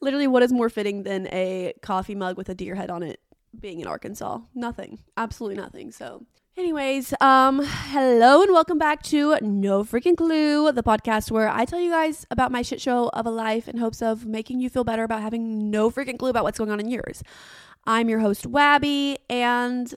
Literally, what is more fitting than a coffee mug with a deer head on it being in Arkansas? Nothing. Absolutely nothing. So, anyways, um, hello and welcome back to No Freaking Clue, the podcast where I tell you guys about my shit show of a life in hopes of making you feel better about having no freaking clue about what's going on in yours. I'm your host, Wabby, and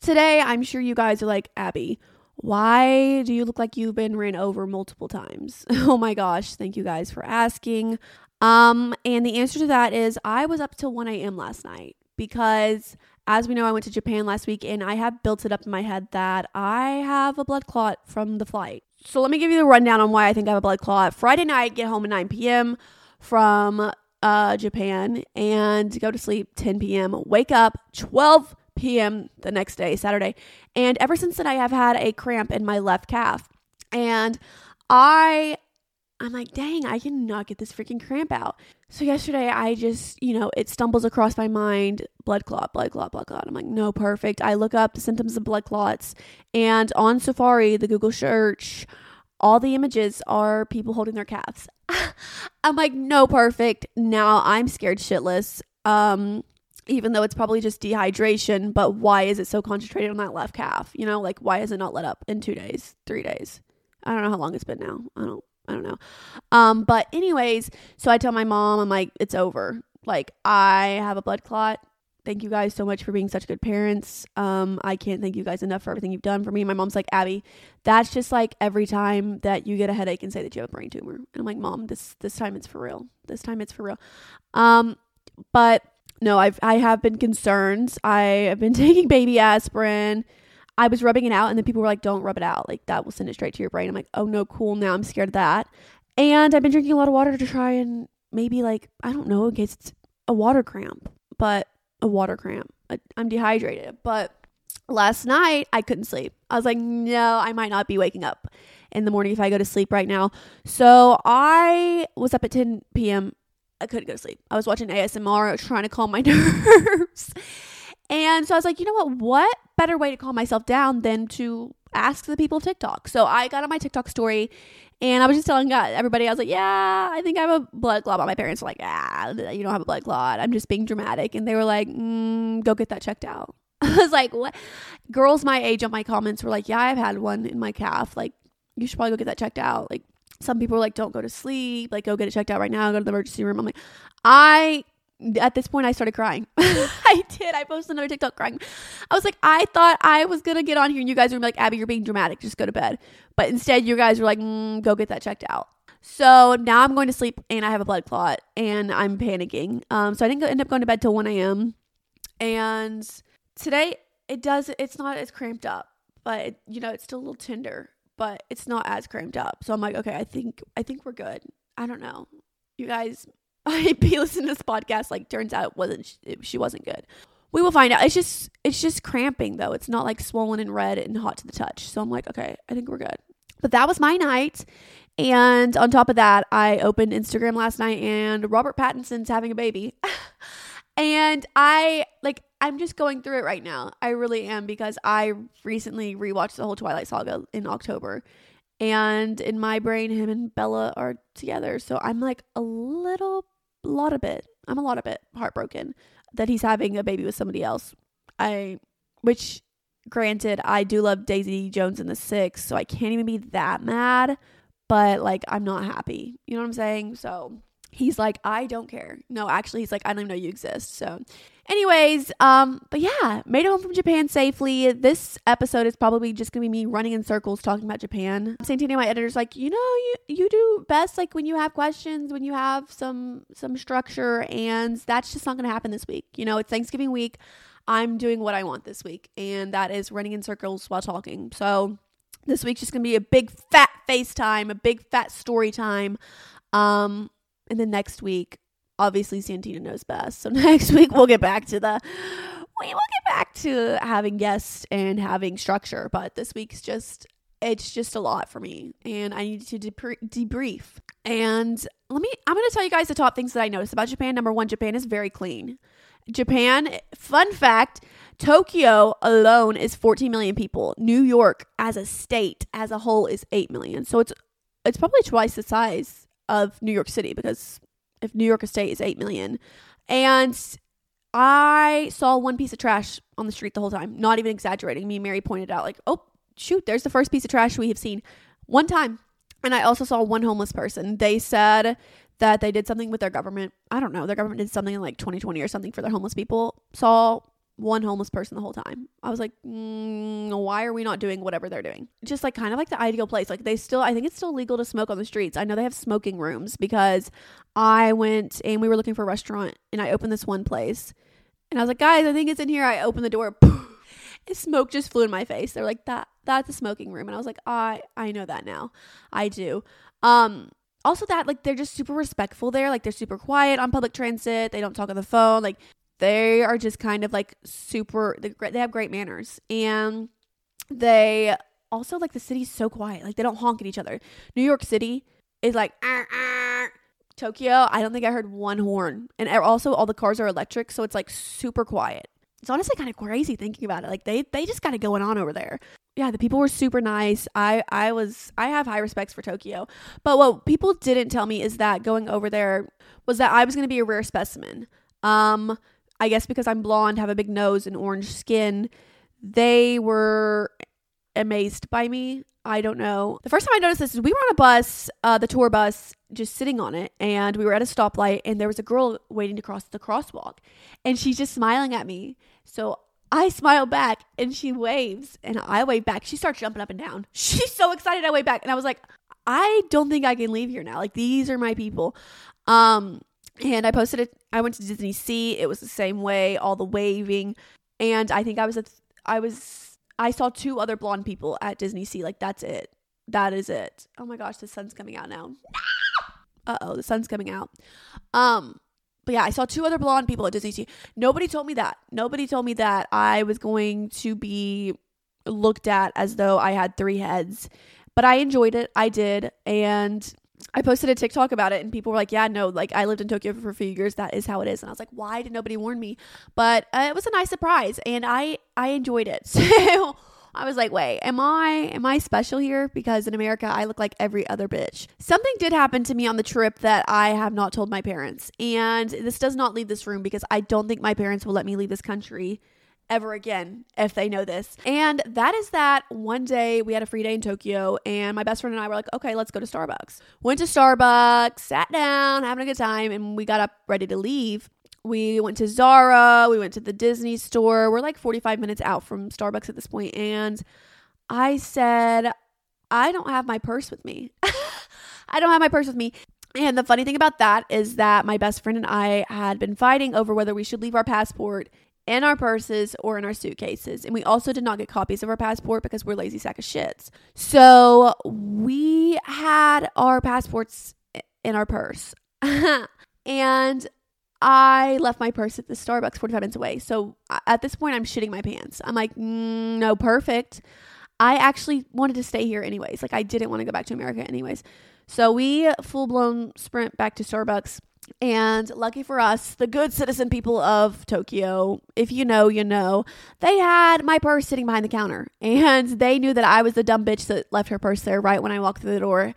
today I'm sure you guys are like, Abby, why do you look like you've been ran over multiple times? oh my gosh, thank you guys for asking. Um, and the answer to that is I was up till 1 a.m. last night because as we know, I went to Japan last week and I have built it up in my head that I have a blood clot from the flight. So let me give you the rundown on why I think I have a blood clot. Friday night, get home at 9 p.m. from uh, Japan and go to sleep 10 p.m. Wake up 12 p.m. the next day, Saturday. And ever since then, I have had a cramp in my left calf. And I, I'm like, dang, I cannot get this freaking cramp out. So yesterday, I just, you know, it stumbles across my mind blood clot, blood clot, blood clot. I'm like, no, perfect. I look up the symptoms of blood clots. And on Safari, the Google search, all the images are people holding their calves. I'm like, no, perfect. Now I'm scared shitless. Um, even though it's probably just dehydration, but why is it so concentrated on that left calf? You know, like why has it not let up in two days, three days? I don't know how long it's been now. I don't I don't know. Um, but anyways, so I tell my mom, I'm like, it's over. Like I have a blood clot. Thank you guys so much for being such good parents. Um, I can't thank you guys enough for everything you've done for me. My mom's like, Abby, that's just like every time that you get a headache and say that you have a brain tumor. And I'm like, Mom, this this time it's for real. This time it's for real. Um, but no, I've I have been concerned. I have been taking baby aspirin. I was rubbing it out, and then people were like, "Don't rub it out. Like that will send it straight to your brain." I'm like, "Oh no, cool." Now I'm scared of that. And I've been drinking a lot of water to try and maybe like I don't know in case it's a water cramp, but a water cramp. I, I'm dehydrated, but last night I couldn't sleep. I was like, no, I might not be waking up in the morning if I go to sleep right now. So I was up at 10 p.m. I couldn't go to sleep. I was watching ASMR, trying to calm my nerves. And so I was like, you know what? What better way to calm myself down than to ask the people of TikTok? So I got on my TikTok story and I was just telling everybody, I was like, yeah, I think I have a blood clot. But my parents were like, ah, you don't have a blood clot. I'm just being dramatic. And they were like, mm, go get that checked out. I was like, what? Girls my age on my comments were like, yeah, I've had one in my calf. Like, you should probably go get that checked out. Like, some people were like, don't go to sleep. Like, go get it checked out right now. Go to the emergency room. I'm like, I, at this point, I started crying. I did. I posted another TikTok crying. I was like, I thought I was going to get on here and you guys were like, Abby, you're being dramatic. Just go to bed. But instead, you guys were like, mm, go get that checked out. So now I'm going to sleep and I have a blood clot and I'm panicking. Um, so I didn't end up going to bed till 1 a.m. And today it does, it's not as cramped up, but it, you know, it's still a little tender but it's not as cramped up. So I'm like, okay, I think I think we're good. I don't know. You guys I be listening to this podcast like turns out it wasn't it, she wasn't good. We will find out. It's just it's just cramping though. It's not like swollen and red and hot to the touch. So I'm like, okay, I think we're good. But that was my night. And on top of that, I opened Instagram last night and Robert Pattinson's having a baby. and I like I'm just going through it right now. I really am because I recently rewatched the whole Twilight Saga in October. And in my brain, him and Bella are together. So I'm like a little, lot of bit. I'm a lot of bit heartbroken that he's having a baby with somebody else. I, which granted, I do love Daisy Jones and the Six. So I can't even be that mad. But like, I'm not happy. You know what I'm saying? So he's like, I don't care. No, actually, he's like, I don't even know you exist. So Anyways, um, but yeah, made it home from Japan safely. This episode is probably just gonna be me running in circles talking about Japan. Santini, my editor's like, you know, you you do best like when you have questions, when you have some some structure, and that's just not gonna happen this week. You know, it's Thanksgiving week. I'm doing what I want this week, and that is running in circles while talking. So this week's just gonna be a big fat FaceTime, a big fat story time. Um, and then next week obviously Santina knows best. So next week we'll get back to the we will get back to having guests and having structure, but this week's just it's just a lot for me and I need to debrief. And let me I'm going to tell you guys the top things that I noticed about Japan. Number 1, Japan is very clean. Japan, fun fact, Tokyo alone is 14 million people. New York as a state as a whole is 8 million. So it's it's probably twice the size of New York City because if New York State is 8 million. And I saw one piece of trash on the street the whole time, not even exaggerating. Me and Mary pointed out, like, oh, shoot, there's the first piece of trash we have seen one time. And I also saw one homeless person. They said that they did something with their government. I don't know. Their government did something in like 2020 or something for their homeless people. Saw one homeless person the whole time. I was like, mm, why are we not doing whatever they're doing? Just like kind of like the ideal place. Like they still, I think it's still legal to smoke on the streets. I know they have smoking rooms because I went and we were looking for a restaurant and I opened this one place and I was like, guys, I think it's in here. I opened the door. and smoke just flew in my face. They're like, that that's a smoking room. And I was like, I I know that now. I do. Um also that like they're just super respectful there. Like they're super quiet on public transit. They don't talk on the phone. Like they are just kind of like super they have great manners. And they also like the city's so quiet. Like they don't honk at each other. New York City is like ah, ah. Tokyo, I don't think I heard one horn. And also all the cars are electric, so it's like super quiet. It's honestly kind of crazy thinking about it. Like they they just got it going on over there yeah, the people were super nice. I I was I have high respects for Tokyo. But what people didn't tell me is that going over there was that I was going to be a rare specimen. Um I guess because I'm blonde, have a big nose and orange skin, they were amazed by me. I don't know. The first time I noticed this is we were on a bus, uh, the tour bus, just sitting on it, and we were at a stoplight, and there was a girl waiting to cross the crosswalk, and she's just smiling at me. So I smile back and she waves and I wave back. She starts jumping up and down. She's so excited I wave back. And I was like, I don't think I can leave here now. Like these are my people. Um and I posted it. I went to Disney Sea. It was the same way, all the waving. And I think I was a th- I was I saw two other blonde people at Disney Sea. Like that's it. That is it. Oh my gosh, the sun's coming out now. Uh oh, the sun's coming out. Um but yeah, I saw two other blonde people at Disney Sea. Nobody told me that. Nobody told me that I was going to be looked at as though I had three heads. But I enjoyed it. I did. And I posted a TikTok about it and people were like, yeah, no, like I lived in Tokyo for a few years. That is how it is. And I was like, why did nobody warn me? But uh, it was a nice surprise and I, I enjoyed it. So I was like, wait, am I am I special here? Because in America I look like every other bitch. Something did happen to me on the trip that I have not told my parents. And this does not leave this room because I don't think my parents will let me leave this country ever again if they know this. And that is that one day we had a free day in Tokyo and my best friend and I were like, okay, let's go to Starbucks. Went to Starbucks, sat down, having a good time, and we got up ready to leave we went to Zara, we went to the Disney store. We're like 45 minutes out from Starbucks at this point and I said, "I don't have my purse with me." I don't have my purse with me. And the funny thing about that is that my best friend and I had been fighting over whether we should leave our passport in our purses or in our suitcases. And we also did not get copies of our passport because we're lazy sack of shits. So we had our passports in our purse. and I left my purse at the Starbucks 45 minutes away. So at this point, I'm shitting my pants. I'm like, mm, no, perfect. I actually wanted to stay here anyways. Like, I didn't want to go back to America anyways. So we full blown sprint back to Starbucks. And lucky for us, the good citizen people of Tokyo, if you know, you know, they had my purse sitting behind the counter. And they knew that I was the dumb bitch that left her purse there right when I walked through the door.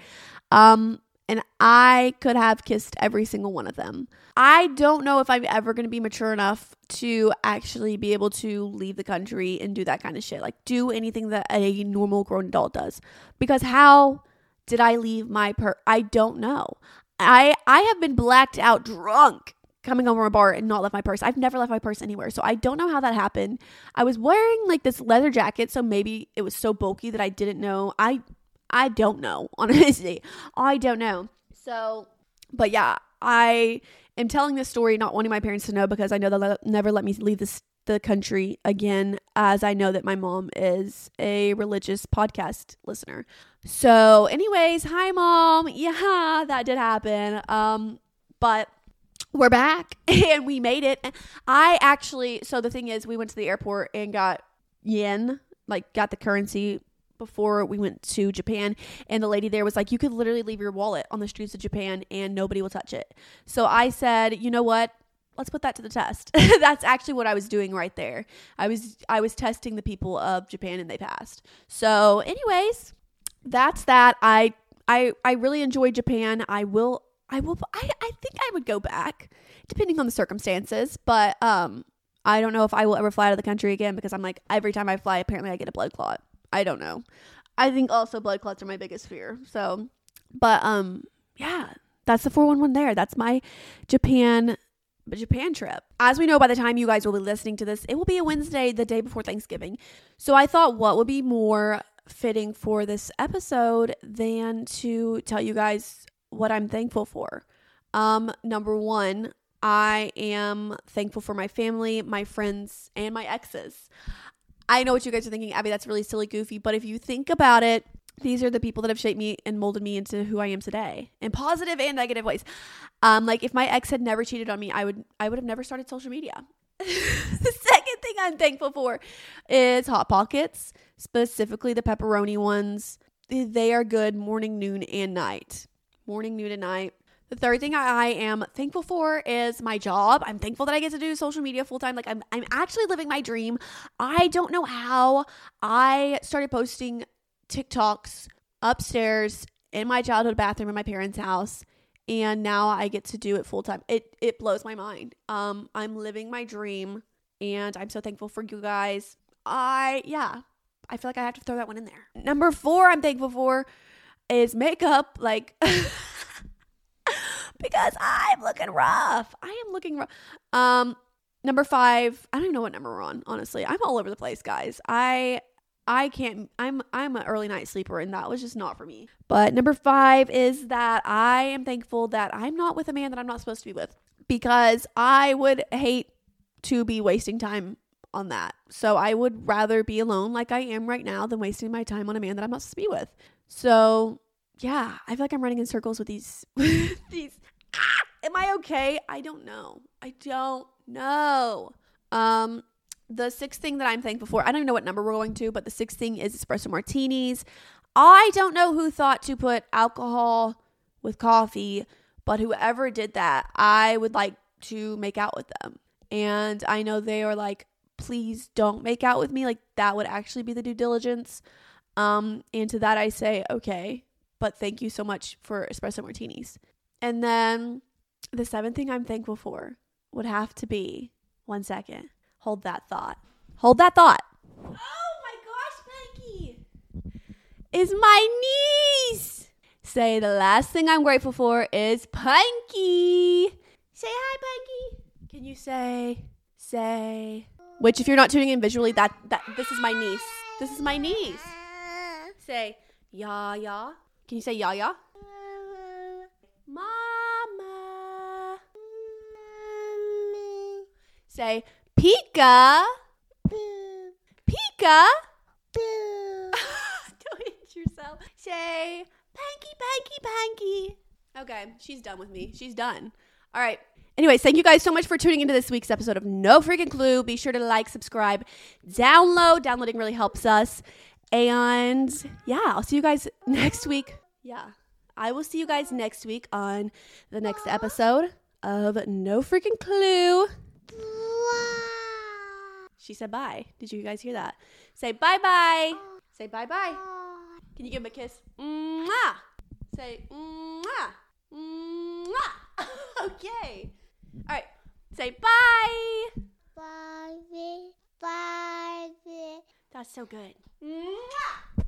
Um, and I could have kissed every single one of them. I don't know if I'm ever going to be mature enough to actually be able to leave the country and do that kind of shit. Like, do anything that a normal grown adult does. Because how did I leave my purse? I don't know. I I have been blacked out drunk coming home from a bar and not left my purse. I've never left my purse anywhere. So I don't know how that happened. I was wearing like this leather jacket, so maybe it was so bulky that I didn't know. I I don't know, honestly. I don't know. So, but yeah, I am telling this story not wanting my parents to know because I know they'll never let me leave this the country again as I know that my mom is a religious podcast listener. So, anyways, hi mom. Yeah, that did happen. Um but we're back and we made it. I actually so the thing is we went to the airport and got yen, like got the currency before we went to Japan and the lady there was like you could literally leave your wallet on the streets of Japan and nobody will touch it. So I said, "You know what? Let's put that to the test." That's actually what I was doing right there. I was I was testing the people of Japan and they passed. So anyways, that's that. I I I really enjoyed Japan. I will I will I, I think I would go back depending on the circumstances, but um I don't know if I will ever fly out of the country again because I'm like every time I fly apparently I get a blood clot. I don't know. I think also blood clots are my biggest fear. So, but um yeah, that's the 411 there. That's my Japan Japan trip. As we know, by the time you guys will be listening to this, it will be a Wednesday, the day before Thanksgiving. So I thought what would be more fitting for this episode than to tell you guys what I'm thankful for. Um, number one, I am thankful for my family, my friends, and my exes. I know what you guys are thinking, Abby, that's really silly, goofy, but if you think about it, these are the people that have shaped me and molded me into who I am today in positive and negative ways. Um, like if my ex had never cheated on me, I would I would have never started social media. the second thing I'm thankful for is hot pockets, specifically the pepperoni ones. They are good morning, noon, and night. Morning, noon, and night. The third thing I am thankful for is my job. I'm thankful that I get to do social media full time. Like I'm I'm actually living my dream. I don't know how I started posting TikToks upstairs in my childhood bathroom in my parents' house and now I get to do it full time. It it blows my mind. Um I'm living my dream and I'm so thankful for you guys. I yeah, I feel like I have to throw that one in there. Number 4 I'm thankful for is makeup like because I'm looking rough. I am looking rough. Um number 5, I don't even know what number we're on, honestly. I'm all over the place, guys. I I can't I'm I'm an early night sleeper and that was just not for me. But number 5 is that I am thankful that I'm not with a man that I'm not supposed to be with because I would hate to be wasting time on that. So I would rather be alone like I am right now than wasting my time on a man that I'm not supposed to be with. So, yeah, I feel like I'm running in circles with these these ah, am I okay? I don't know. I don't know. Um the sixth thing that I'm thankful for, I don't even know what number we're going to, but the sixth thing is espresso martinis. I don't know who thought to put alcohol with coffee, but whoever did that, I would like to make out with them. And I know they are like, please don't make out with me. Like that would actually be the due diligence. Um, and to that I say, okay, but thank you so much for espresso martinis. And then the seventh thing I'm thankful for would have to be one second. Hold that thought. Hold that thought. Oh my gosh, Panky! Is my niece. Say the last thing I'm grateful for is Panky. Say hi, Panky. Can you say say which if you're not tuning in visually that that this is my niece. This is my niece. Say ya ya. Can you say ya ya? Mama. Say Pika. Pika. Don't hit yourself. Say Panky, Panky, Panky. Okay, she's done with me. She's done. All right. Anyways, thank you guys so much for tuning into this week's episode of No Freaking Clue. Be sure to like, subscribe, download. Downloading really helps us. And yeah, I'll see you guys next week. Yeah, I will see you guys next week on the next episode of No Freaking Clue. She said bye. Did you guys hear that? Say bye bye. Say bye bye. Can you give him a kiss? Mwah. Say mwah. Mwah. okay. All right. Say bye. Bye. Bye. Bye. That's so good. Mwah.